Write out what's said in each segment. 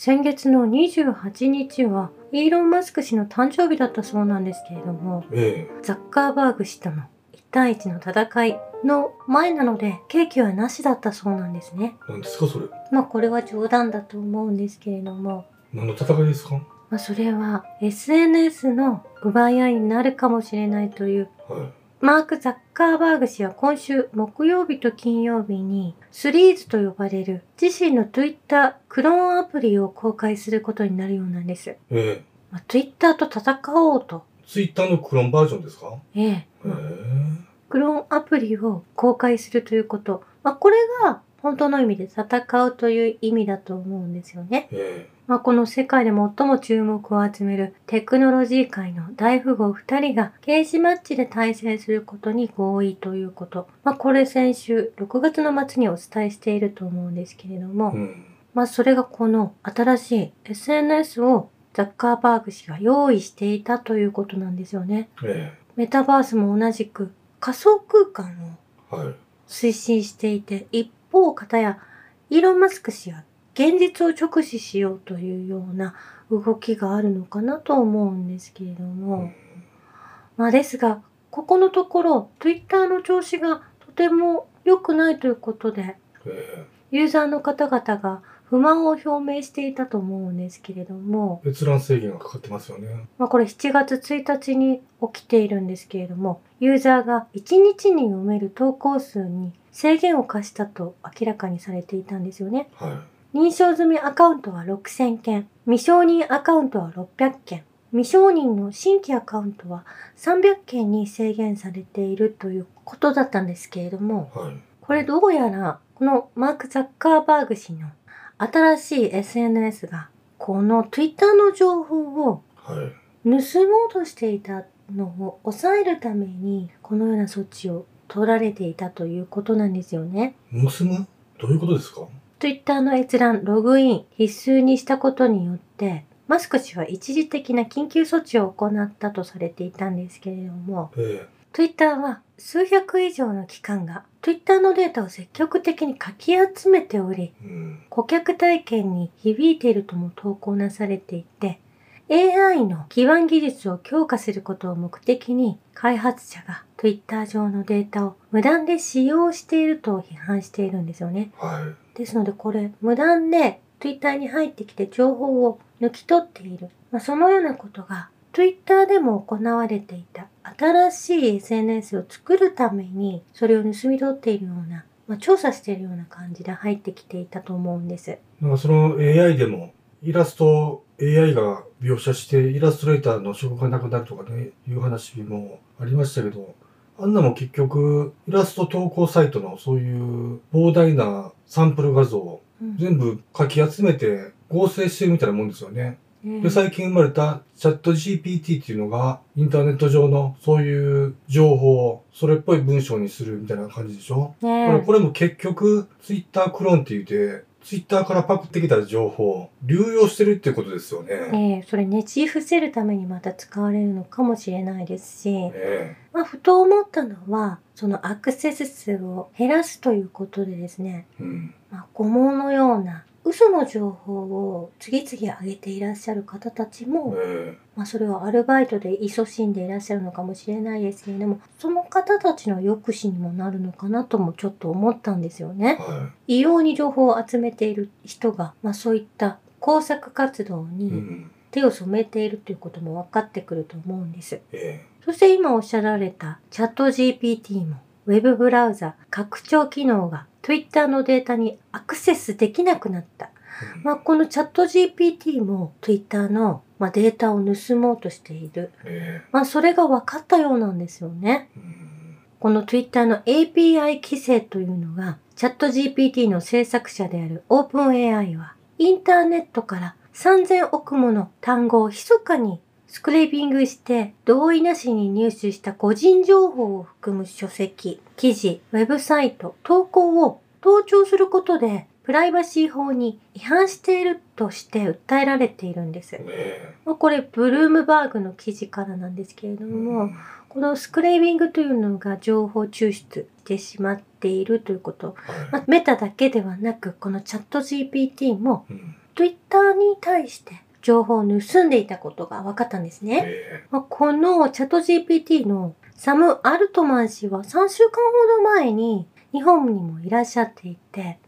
先月の28日はイーロン・マスク氏の誕生日だったそうなんですけれども、えザッカーバーグ氏との1対1の戦いの前なのでケーキはなしだったそうなんですね。え。なんですかそれ。まあこれは冗談だと思うんですけれども、何の戦いですか？はまあそれは SNS の奪い合いになるかもしれないというい。マーク・ザッカーバーグ氏は今週木曜日と金曜日にスリーズと呼ばれる自身の Twitter クローンアプリを公開することになるようなんです。ええ。まあ、Twitter と戦おうと。ツイッターのクローンバージョンですか？ええええ。クローンアプリを公開するということ。まあ、これが本当の意味で戦うという意味だと思うんですよね。えまあ、この世界で最も注目を集めるテクノロジー界の大富豪2人がケージマッチで対戦することに合意ということ。まあ、これ先週6月の末にお伝えしていると思うんですけれども、え。うん。まあ、それがこの新しい SNS をザッカーバーグ氏が用意していたということなんですよね。えメタバースも同じく仮想空間をえ。はい。推進していて、一方方やイーロン・マスク氏は現実を直視しようというような動きがあるのかなと思うんですけれども、まあですが、ここのところ Twitter の調子がとても良くないということで、え。ユーザーの方々が不満を表明していたと思うんですけれども、え。閲覧制限がかかってますよね。まあこれ7月1日に起きているんですけれども、ユーザーが1日に読める投稿数に制限を課したと明らかにされていたんですよね。は認証済みアカウントは6000件、未承認アカウントは600件、未承認の新規アカウントは300件に制限されているということだったんですけれども、い。はい。これどうやらこのマーク・ザッカーバーグ氏の新しい SNS がこの Twitter の情報をはい。盗もうとしていたのを抑えるためにこのような措置を取られていたということなんですよね。盗む？どういうことですか？Twitter の閲覧、ログイン必須にしたことによってマスク氏は一時的な緊急措置を行ったとされていたんですけれどもえ Twitter は数百以上の機関が Twitter のデータを積極的にかき集めておりえ。うん。顧客体験に響いているとも投稿なされていて AI の基盤技術を強化することを目的に開発者が Twitter 上のデータを無断で使用していると批判しているんですよね。はい。ですのでこれ無断で Twitter に入ってきて情報を抜き取っている。まあ、そのようなことが Twitter でも行われていた新しい SNS を作るためにそれを盗み取っているような、まあ、調査しているような感じで入ってきていたと思うんです。なんかその AI でも、イラストを AI が描写して、イラストレーターの職がなくなるとかね、いう話もありましたけど、あんなも結局、イラスト投稿サイトのそういう膨大なサンプル画像をうん全部かき集めて合成してるみたいなもんですよね。ねで、最近生まれたチャット GPT っていうのが、インターネット上のそういう情報をそれっぽい文章にするみたいな感じでしょ？これねこれも結局、ツイッタークローンって言って、ツイッターからパクってきた情報を流用してるってことですよね。ええそれねじ伏せるためにまた使われるのかもしれないですし、え。まあ、ふと思ったのはそのアクセス数を減らすということでですね。えうん。まあ、誤毛のような嘘の情報を次々上げていらっしゃる方たちも、えまあ、それはアルバイトで勤しんでいらっしゃるのかもしれないですけれどもその方たちの抑止にもなるのかなともちょっと思ったんですよえね。は異様に情報を集めている人が、まあ、そういった工作活動にん。手を染めているということも分かってくると思うんです。えそして今おっしゃられたチャット GPT もウェブブラウザ拡張機能が Twitter のデータにアクセスできなくなった。えまあ、このチャット GPT も Twitter の、まあ、データを盗もうとしている。えまあ、それが分かったようなんですよね。この Twitter の API 規制というのが、チャット GPT の制作者である OpenAI は、インターネットから3000億もの単語を密かにスクレーピングして同意なしに入手した個人情報を含む書籍、記事、ウェブサイト、投稿を盗聴することでプライバシー法に違反しているとして訴えられているんです。えまあこれ、ブルームバーグの記事からなんですけれどえも、このスクレービングというのが情報抽出してしまっているということ。はいまあ、メタだけではなく、このチャット GPT もうん Twitter に対して情報を盗んでいたことが分かったんですね。えまあこのチャット GPT のサム・アルトマン氏は3週間ほど前に日本にもいらっしゃっていて。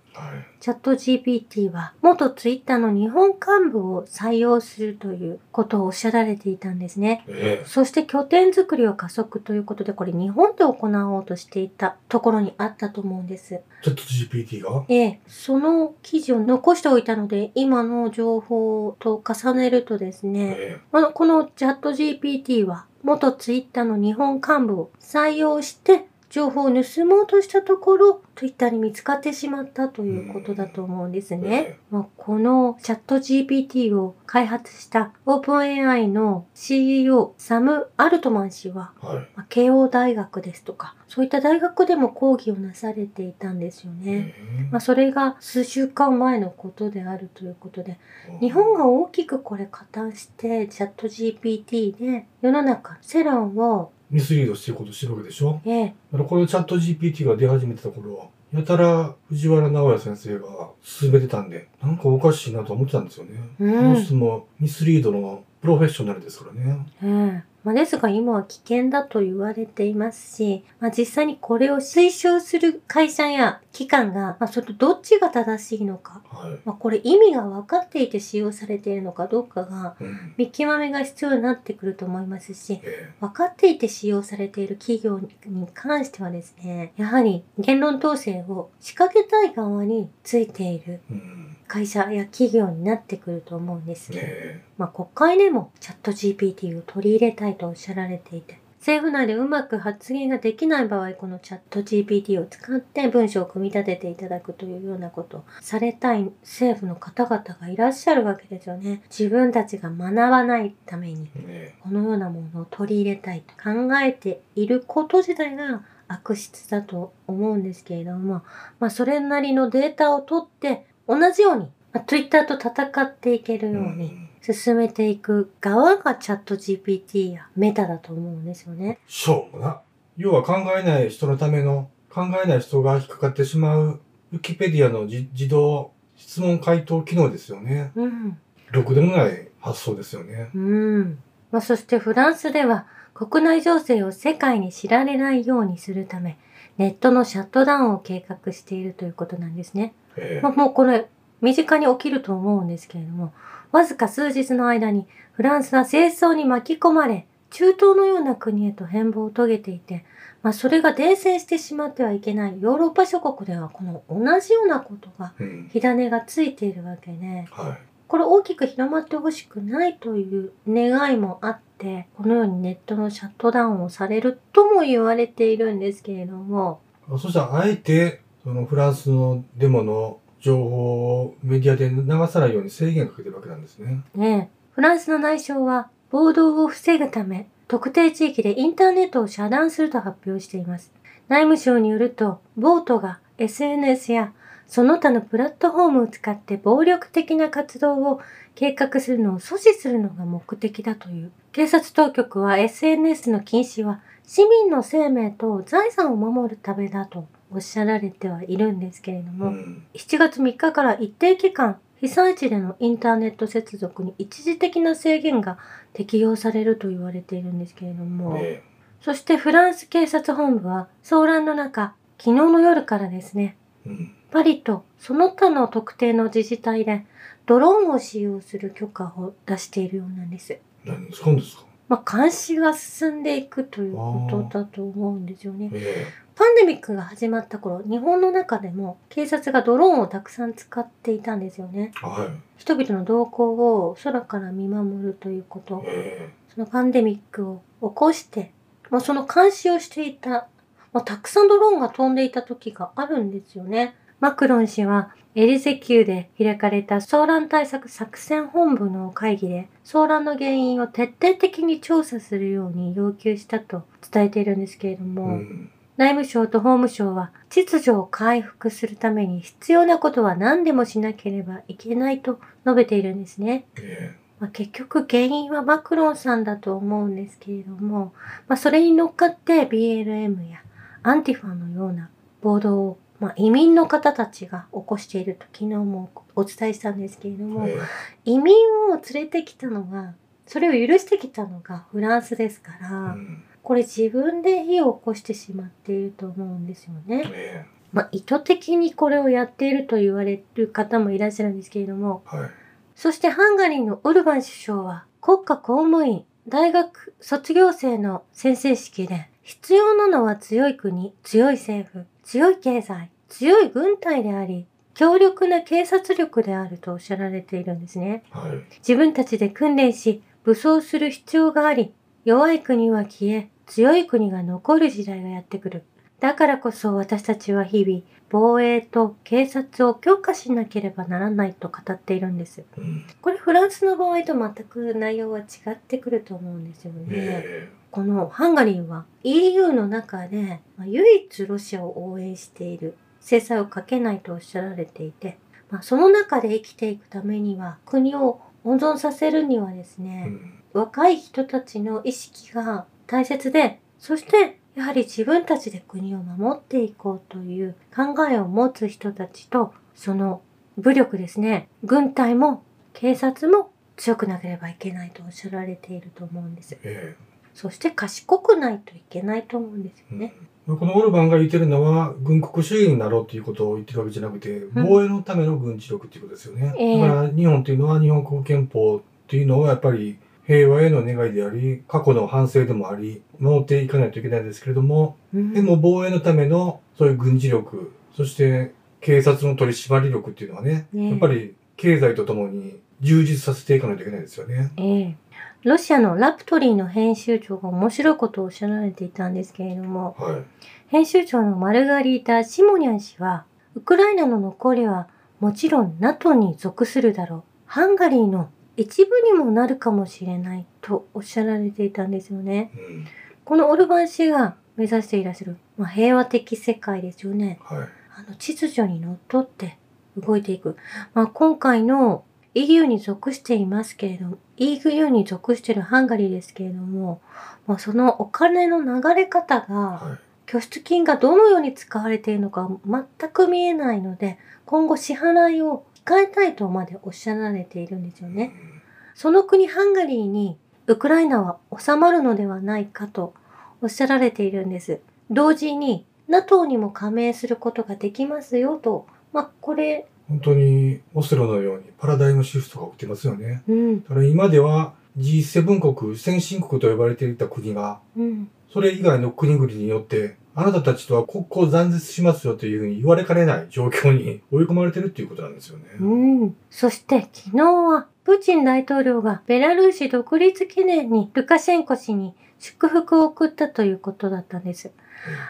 チャット GPT は元ツイッターの日本幹部を採用するということをおっしゃられていたんですね。えそして拠点作りを加速ということで、これ日本で行おうとしていたところにあったと思うんです。えチャット GPT が？ええ、その記事を残しておいたので、今の情報と重ねるとですね、えこのチャット GPT は元ツイッターの日本幹部を採用して情報を盗もうとしたところ、ツイッターに見つかってしまったということだと思うんですえね。まあ、このチャット GPT を開発した OpenAI の CEO サム・アルトマン氏は、はい。まあ慶応大学ですとか、そういった大学でも講義をなされていたんですよね。えまあ、それが数週間前のことであるということで、え日本が大きくこれ加担して、チャット GPT で世の中、世論を、ミスリードしてることしてるわけでしょ？ええ、だからこのチャット GPT が出始めてた頃、やたら藤原直也先生が進めてたんで、なんかおかしいなと思ってたんですよね。うんこの人もミスリードのプロフェッショナルですからね。ええ。まあ、ですが今は危険だと言われていますし、まあ、実際にこれを推奨する会社や機関が、まあ、それとどっちが正しいのか、はい。まあ、これ意味が分かっていて使用されているのかどうかがうん。見極めが必要になってくると思いますし、え分かっていて使用されている企業に関してはですね、やはり言論統制を仕掛けたい側についているえうん。会社や企業になってくると思うんです。えまあ、国会でもチャット GPT を取り入れたいとおっしゃられていて、政府内でうまく発言ができない場合、このチャット GPT を使って文章を組み立てていただくというようなことをされたい政府の方々がいらっしゃるわけですよね。自分たちが学ばないために、えこのようなものを取り入れたいと考えていること自体が悪質だと思うんですけれども、まあ、それなりのデータを取って、同じように、まあ、Twitter と戦っていけるえように進めていく側がチャット GPT やメタだと思うんですよね。しょうもな。要は考えない人のための、考えない人が引っかかってしまう、ウィキペディアのじ自動質問回答機能ですよね。うん。ろくでもない発想ですよね。うん。まあ、そしてフランスでは国内情勢を世界に知られないようにするため、ネットのシャットダウンを計画しているということなんですね。ええまあ、もうこれ身近に起きると思うんですけれども、わずか数日の間にフランスは戦争に巻き込まれ、中東のような国へと変貌を遂げていて、まあ、それが伝染してしまってはいけないヨーロッパ諸国ではこの同じようなことがうん。火種がついているわけで、はい。これ大きく広まってほしくないという願いもあって、このようにネットのシャットダウンをされるとも言われているんですけれども、あそしたら、あえて、そのフランスのデモの情報をメディアで流さないように制限かけてるわけなんですね。ねえ、フランスの内相は暴動を防ぐため、特定地域でインターネットを遮断すると発表しています。内務省によると、ボートが SNS やその他のプラットフォームを使って暴力的な活動を計画するのを阻止するのが目的だという。警察当局は SNS の禁止は市民の生命と財産を守るためだとおっしゃられてはいるんですけれども、うん。7月3日から一定期間、被災地でのインターネット接続に一時的な制限が適用されると言われているんですけれども、えそしてフランス警察本部は騒乱の中、昨日の夜からですね、えうん。パリとその他の特定の自治体でドローンを使用する許可を出しているようなんです。何使うんですか？まあ、監視が進んでいくということだと思うんですよね。えパンデミックが始まった頃、日本の中でも警察がドローンをたくさん使っていたんですよね。えはい。人々の動向を空から見守るということ。えそのパンデミックを起こして、まあ、その監視をしていた、まあ、たくさんドローンが飛んでいた時があるんですよね。マクロン氏はエリゼ宮で開かれた騒乱対策作戦本部の会議で騒乱の原因を徹底的に調査するように要求したと伝えているんですけれどえも、うん。内務省と法務省は秩序を回復するために必要なことは何でもしなければいけないと述べているんですね。えまあ、結局原因はマクロンさんだと思うんですけれども、まあ、それに乗っかって BLM やアンティファのような暴動をまあ、移民の方たちが起こしていると昨日もお伝えしたんですけれども、え移民を連れてきたのが、それを許してきたのがフランスですかえら、うんこれ自分で火を起こしてしまっていると思うんですよね。えまあ、意図的にこれをやっていると言われる方もいらっしゃるんですけれども、えはい。そしてハンガリーのオルバン首相は国家公務員、大学卒業生の宣誓式で必要なのは強い国、強い政府、強い経済、強い軍隊であり、強力な警察力であるとおっしゃられているんですね。はい。自分たちで訓練し、武装する必要があり、弱い国は消え、強い国が残る時代がやってくる。だからこそ私たちは日々、防衛と警察を強化しなければならないと語っているんです。うんこれフランスの場合と全く内容は違ってくると思うんですよね。えこのハンガリーは EU の中でまあ唯一ロシアを応援している制裁をかけないとおっしゃられていて、まあ、その中で生きていくためには国を温存させるにはですえね、うん若い人たちの意識が大切で、そしてやはり自分たちで国を守っていこうという考えを持つ人たちと、その武力ですね、軍隊も警察も強くなければいけないとおっしゃられていると思うんです。えそして賢くないといけないと思うんですよえね。うんこのオルバンが言ってるのは、軍国主義になろうっていうことを言ってるわけじゃなくて、防衛のための軍事力っていうことですよね。ええだから日本っていうのは日本国憲法っていうのはやっぱり平和への願いであり、過去の反省でもあり、守っていかないといけないんですけれども、うんでも防衛のためのそういう軍事力、そして警察の取り締まり力っていうのはね、ねやっぱり経済とともに充実させていかないといけないですよね。ええロシアのラプトリーの編集長が面白いことをおっしゃられていたんですけれども、はい。編集長のマルガリータ・シモニャン氏は、ウクライナの残りはもちろん NATO に属するだろう。ハンガリーの一部にもなるかもしれないとおっしゃられていたんですよね。うん。このオルバン氏が目指していらっしゃる、まあ、平和的世界ですよね。はい。あの秩序にのっとって動いていく。まあ、今回の EU に属していますけれども、EU に属しているハンガリーですけれども、まあ、そのお金の流れ方が、はい。拠出金がどのように使われているのか全く見えないので、今後支払いを控えたいとまでおっしゃられているんですよね。その国ハンガリーにウクライナは収まるのではないかとおっしゃられているんです。同時に NATO にも加盟することができますよと。まあ、これ、本当にオセロのようにパラダイムシフトが起きてますよね。うん、だから今では G7 国、先進国と呼ばれていた国が、うん、それ以外の国々によって、あなたたちとは国交を断絶しますよというふうに言われかねない状況に 追い込まれてるっていうことなんですよね。うん。そして昨日はプーチン大統領がベラルーシ独立記念にルカシェンコ氏に祝福を送ったということだったんです。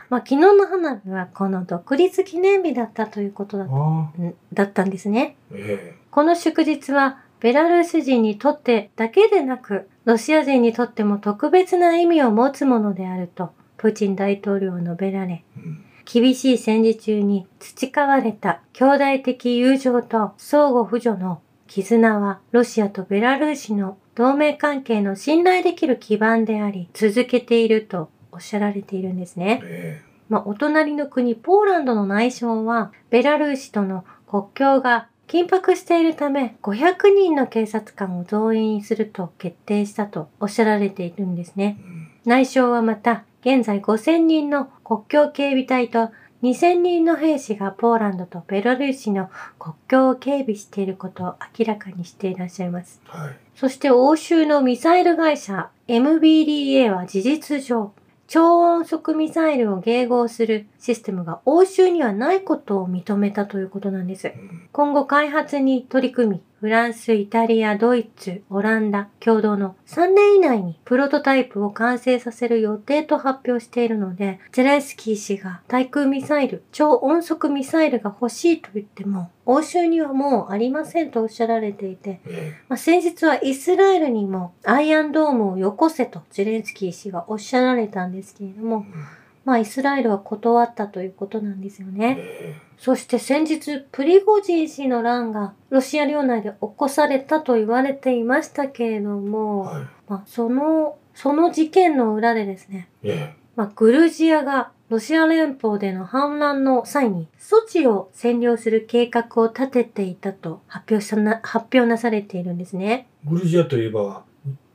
まあ昨日の花火はこの独立記念日だったということだったああ、んだったんですね。えこの祝日はベラルーシ人にとってだけでなく、ロシア人にとっても特別な意味を持つものであると、プーチン大統領は述べられ、えうん。厳しい戦時中に培われた兄弟的友情と相互扶助の絆はロシアとベラルーシの同盟関係の信頼できる基盤であり続けているとおっしゃられているんですね。えまあ、お隣の国ポーランドの内相はベラルーシとの国境が緊迫しているため500人の警察官を増員すると決定したとおっしゃられているんですねえ。うん。内相はまた、現在5000人の国境警備隊と2000人の兵士がポーランドとベラルーシの国境を警備していることを明らかにしていらっしゃいます。はい。そして欧州のミサイル会社 MBDA は事実上、超音速ミサイルを迎合するシステムが欧州にはないことを認めたということなんですう。ん。今後開発に取り組み、フランス、イタリア、ドイツ、オランダ共同の3年以内にプロトタイプを完成させる予定と発表しているので、ゼレンスキー氏が対空ミサイル、超音速ミサイルが欲しいと言っても、欧州にはもうありませんとおっしゃられていて、えまあ、先日はイスラエルにもアイアンドームをよこせとゼレンスキー氏がおっしゃられたんですけれども、まあイスラエルは断ったということなんですよえね。えそして先日、プリゴジン氏の乱がロシア領内で起こされたと言われていましたけれどえも、はい。まあ、その、その事件の裏でですね、えまあ、グルジアがロシア連邦での反乱の際に、措置を占領する計画を立てていたと発表したな、発表なされているんですね。グルジアといえば、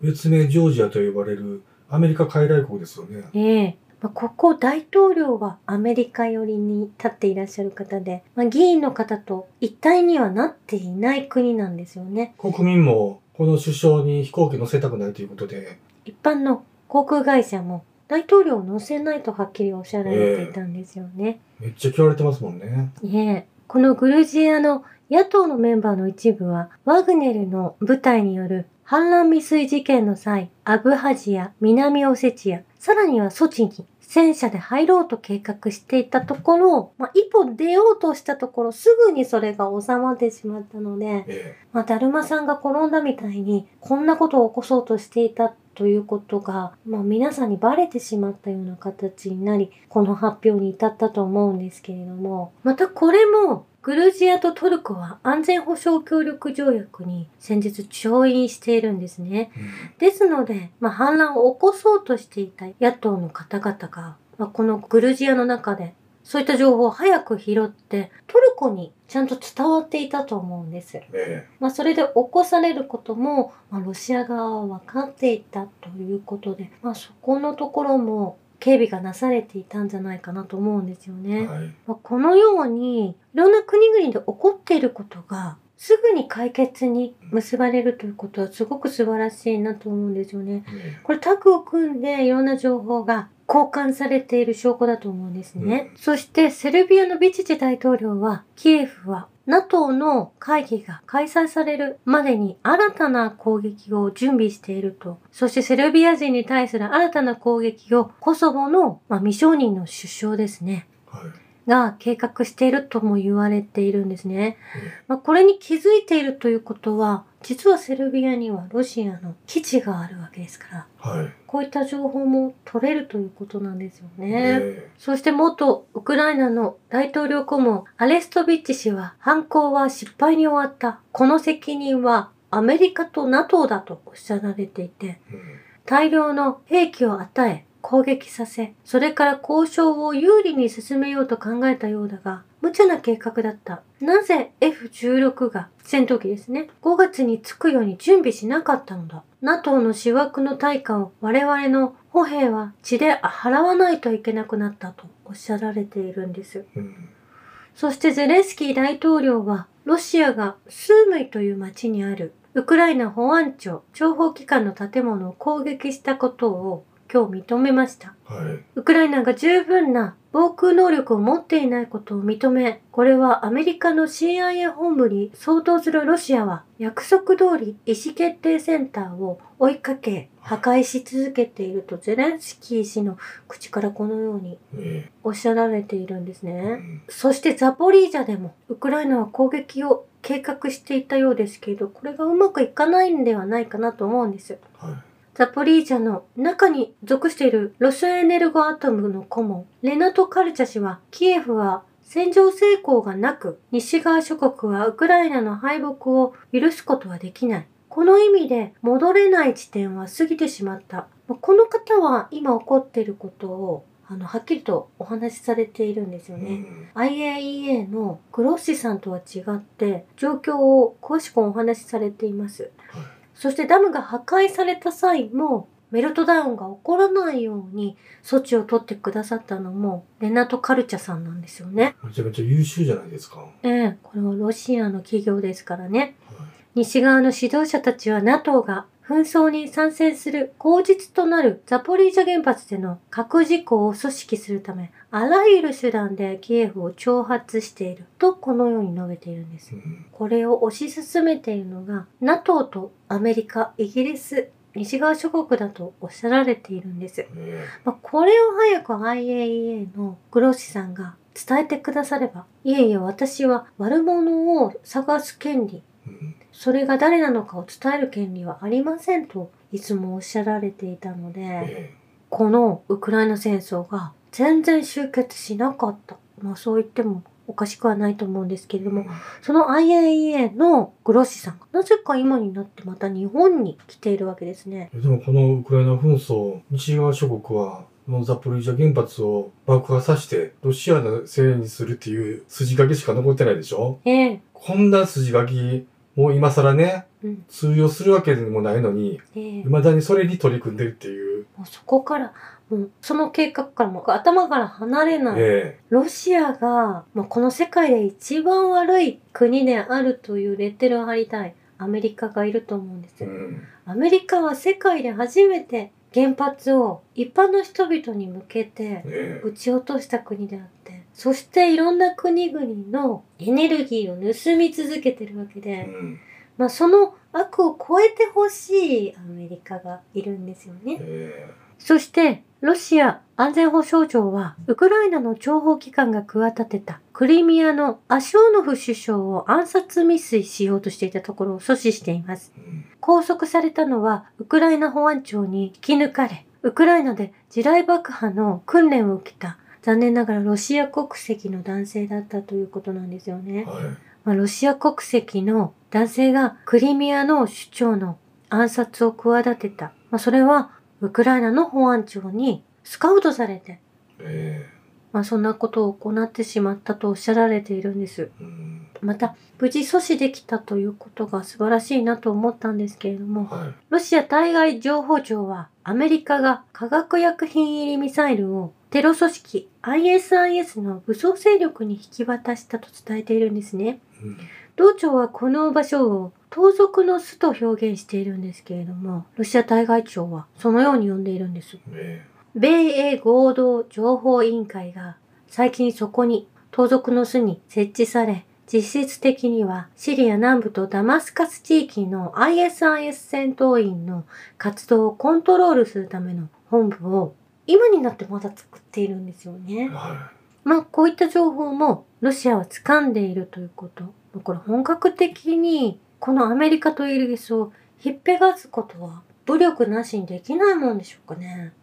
別名ジョージアと呼ばれるアメリカ傀儡国ですよね。ええまあ、ここ大統領はアメリカ寄りに立っていらっしゃる方で、まあ、議員の方と一体にはなっていない国なんですよね。国民もこの首相に飛行機乗せたくないということで、一般の航空会社も大統領を乗せないとはっきりおっしゃられていたんですよね。めっちゃ嫌われてますもんね。ええこのグルジアの野党のメンバーの一部は、ワグネルの部隊による反乱未遂事件の際、アブハジア、南オセチア、さらにはソチに戦車で入ろうと計画していたところ、まあ、一歩出ようとしたところ、すぐにそれが収まってしまったので、えまあ、だるまさんが転んだみたいに、こんなことを起こそうとしていたということが、まあ、皆さんにバレてしまったような形になり、この発表に至ったと思うんですけれども、またこれも、グルジアとトルコは安全保障協力条約に先日調印しているんですね。えうんですので、まあ、反乱を起こそうとしていた野党の方々が、まあ、このグルジアの中で、そういった情報を早く拾って、トルコにちゃんと伝わっていたと思うんです。えまあ、それで起こされることも、まあ、ロシア側は分かっていたということで、まあ、そこのところも警備がなされていたんじゃないかなと思うんですよえね。はい。まあ、このように、いろんな国々で起こっていることが、すぐに解決に結ばれるということはすごく素晴らしいなと思うんですよね。えこれタッグを組んでいろんな情報が交換されている証拠だと思うんですね。うんそしてセルビアのビチチ大統領はキエフは NATO の会議が開催されるまでに新たな攻撃を準備していると。そしてセルビア人に対する新たな攻撃をコソボの、まあ、未承認の首相ですね。はい。が計画しているとも言われているんですね。えまあ、これに気づいているということは、実はセルビアにはロシアの基地があるわけですから、えはい。こういった情報も取れるということなんですよね。えそして元ウクライナの大統領顧問アレストビッチ氏は犯行は失敗に終わった。この責任はアメリカと NATO だとおっしゃられていて、えうん大量の兵器を与え、攻撃させ、それから交渉を有利に進めようと考えたようだが、無茶な計画だった。なぜ F16 が戦闘機ですね、5月に着くように準備しなかったのだ。NATO の思惑の対価を我々の歩兵は血で払わないといけなくなったとおっしゃられているんです。うんそしてゼレンスキー大統領は、ロシアがスームイという町にあるウクライナ保安庁情報機関の建物を攻撃したことを今日認めました。はい。ウクライナが十分な防空能力を持っていないことを認め、これはアメリカの CIA 本部に相当するロシアは約束通り意思決定センターを追いかけ破壊し続けているとゼレンスキー氏の口からこのようにえおっしゃられているんですえうね。んそしてザポリージャでもウクライナは攻撃を計画していたようですけれど、これがうまくいかないんではないかなと思うんです。はい。ザポリージャの中に属しているロスエネルゴアトムの顧問、レナト・カルチャ氏は、キエフは戦場成功がなく、西側諸国はウクライナの敗北を許すことはできない。この意味で戻れない地点は過ぎてしまった。この方は今起こっていることをあのはっきりとお話しされているんですよね。うん IAEA のグロッシさんとは違って状況を詳しくお話しされています。はいそしてダムが破壊された際もメルトダウンが起こらないように措置を取ってくださったのもレナト・カルチャさんなんですよね。めちゃめちゃ優秀じゃないですか。はええこれはロシアの企業ですからね。い。西側の指導者たちは NATO が紛争に参戦する口実となるザポリージャ原発での核事故を組織するため、あらゆる手段でキエフを挑発しているとこのように述べているんですう。んこれを推し進めているのが NATO とアメリカ、イギリス、西側諸国だとおっしゃられているんです。えまあ、これを早く IAEA のグロッシさんが伝えてくだされば、いえいえ私は悪者を探す権利、それが誰なのかを伝える権利はありませんといつもおっしゃられていたので、えこのウクライナ戦争が全然終結しなかった。まあそう言ってもおかしくはないと思うんですけれども、その IAEA のグロッシさんがなぜか今になってまた日本に来ているわけですね。えでもこのウクライナ紛争、西側諸国はのザポリージャ原発を爆破させて、ロシアのせいにするっていう筋書きしか残ってないでしょ？ええこんな筋書き、もう今更ね、うん通用するわけでもないのに、ええ未だにそれに取り組んでるっていう。もうそこから、もうその計画からもう頭から離れない。えロシアが、まあ、この世界で一番悪い国であるというレッテルを貼りたいアメリカがいると思うんですえ。うよ。ん。アメリカは世界で初めて原発を一般の人々に向けてえ撃ち落とした国であって、そしていろんな国々のエネルギーを盗み続けてるわけえ。で、うん。まあその悪を超えてほしいアメリカがいるんですよね。えそして、ロシア安全保障庁は、ウクライナの諜報機関が企てたクリミアのアショーノフ首相を暗殺未遂しようとしていたところを阻止しています。拘束されたのは、ウクライナ保安庁に引き抜かれ、ウクライナで地雷爆破の訓練を受けた、残念ながらロシア国籍の男性だったということなんですよね。はい。まあ、ロシア国籍の男性がクリミアの首長の暗殺を企てた。まあ、それはウクライナの保安庁にスカウトされて、えまあ、そんなことを行ってしまったとおっしゃられているんです。また、無事阻止できたということが素晴らしいなと思ったんですけれども、はい。ロシア対外情報庁はアメリカが化学薬品入りミサイルをテロ組織 ISIS の武装勢力に引き渡したと伝えているんですね。うん。同庁はこの場所を盗賊の巣と表現しているんですけれども、ロシア対外庁はそのように呼んでいるんです。え米英合同情報委員会が最近そこに盗賊の巣に設置され、実質的にはシリア南部とダマスカス地域の ISIS 戦闘員の活動をコントロールするための本部を今になってまだ作っているんですよえ。ね。はまあこういった情報もロシアは掴んでいるということ。これ本格的にこのアメリカとイギリスをひっぺがすことは武力なしにできないもんでしょうかね。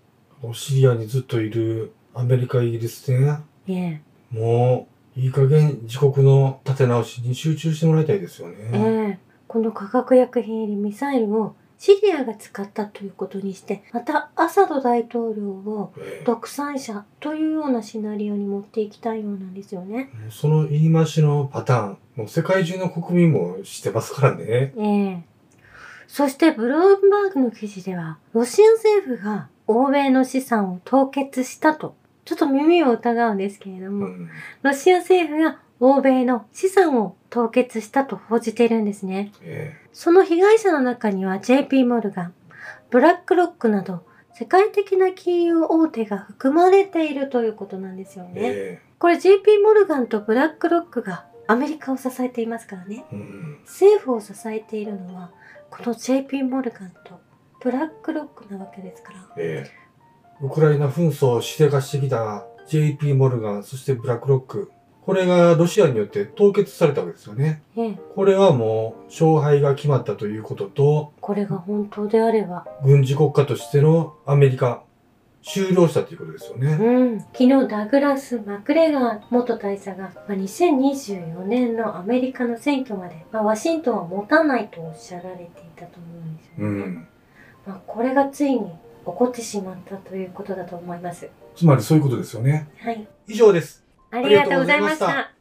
い。シリアにずっといるアメリカ、イギリスね。いえ。もう、いい加減自国の立て直しに集中してもらいたいですよえね。えこの化学薬品入りミサイルをシリアが使ったということにして、またアサド大統領をええ独裁者というようなシナリオに持っていきたいようなんですよね。もうその言い回しのパターン、もう世界中の国民も知ってますからね。ええそしてブルームバーグの記事では、ロシア政府が欧米の資産を凍結したと、ちょっと耳を疑うんですけれども、うん。ロシア政府が欧米の資産を凍結したと報じているんですね。えその被害者の中には JP モルガン、ブラックロックなど世界的な金融大手が含まれているということなんですよえ。ね。えこれ JP モルガンとブラックロックがアメリカを支えていますからね。え。うん。政府を支えているのはこの JP モルガンとブラックロックなわけですから。ええ。ウクライナ紛争をしでかしてきた JP モルガン、そしてブラックロック。これがロシアによって凍結されたわけですよね。ええ、これはもう勝敗が決まったということと、これが本当であれば。軍事国家としてのアメリカ、終了したということですよね。うん。昨日ダグラス・マクレガー元大佐が、まあ、2024年のアメリカの選挙まで、まあ、ワシントンは持たないとおっしゃられていたと思うんですよね。うん。まあ、これがついに起こってしまったということだと思います。つまりそういうことですよね。はい。以上です。ありがとうございました。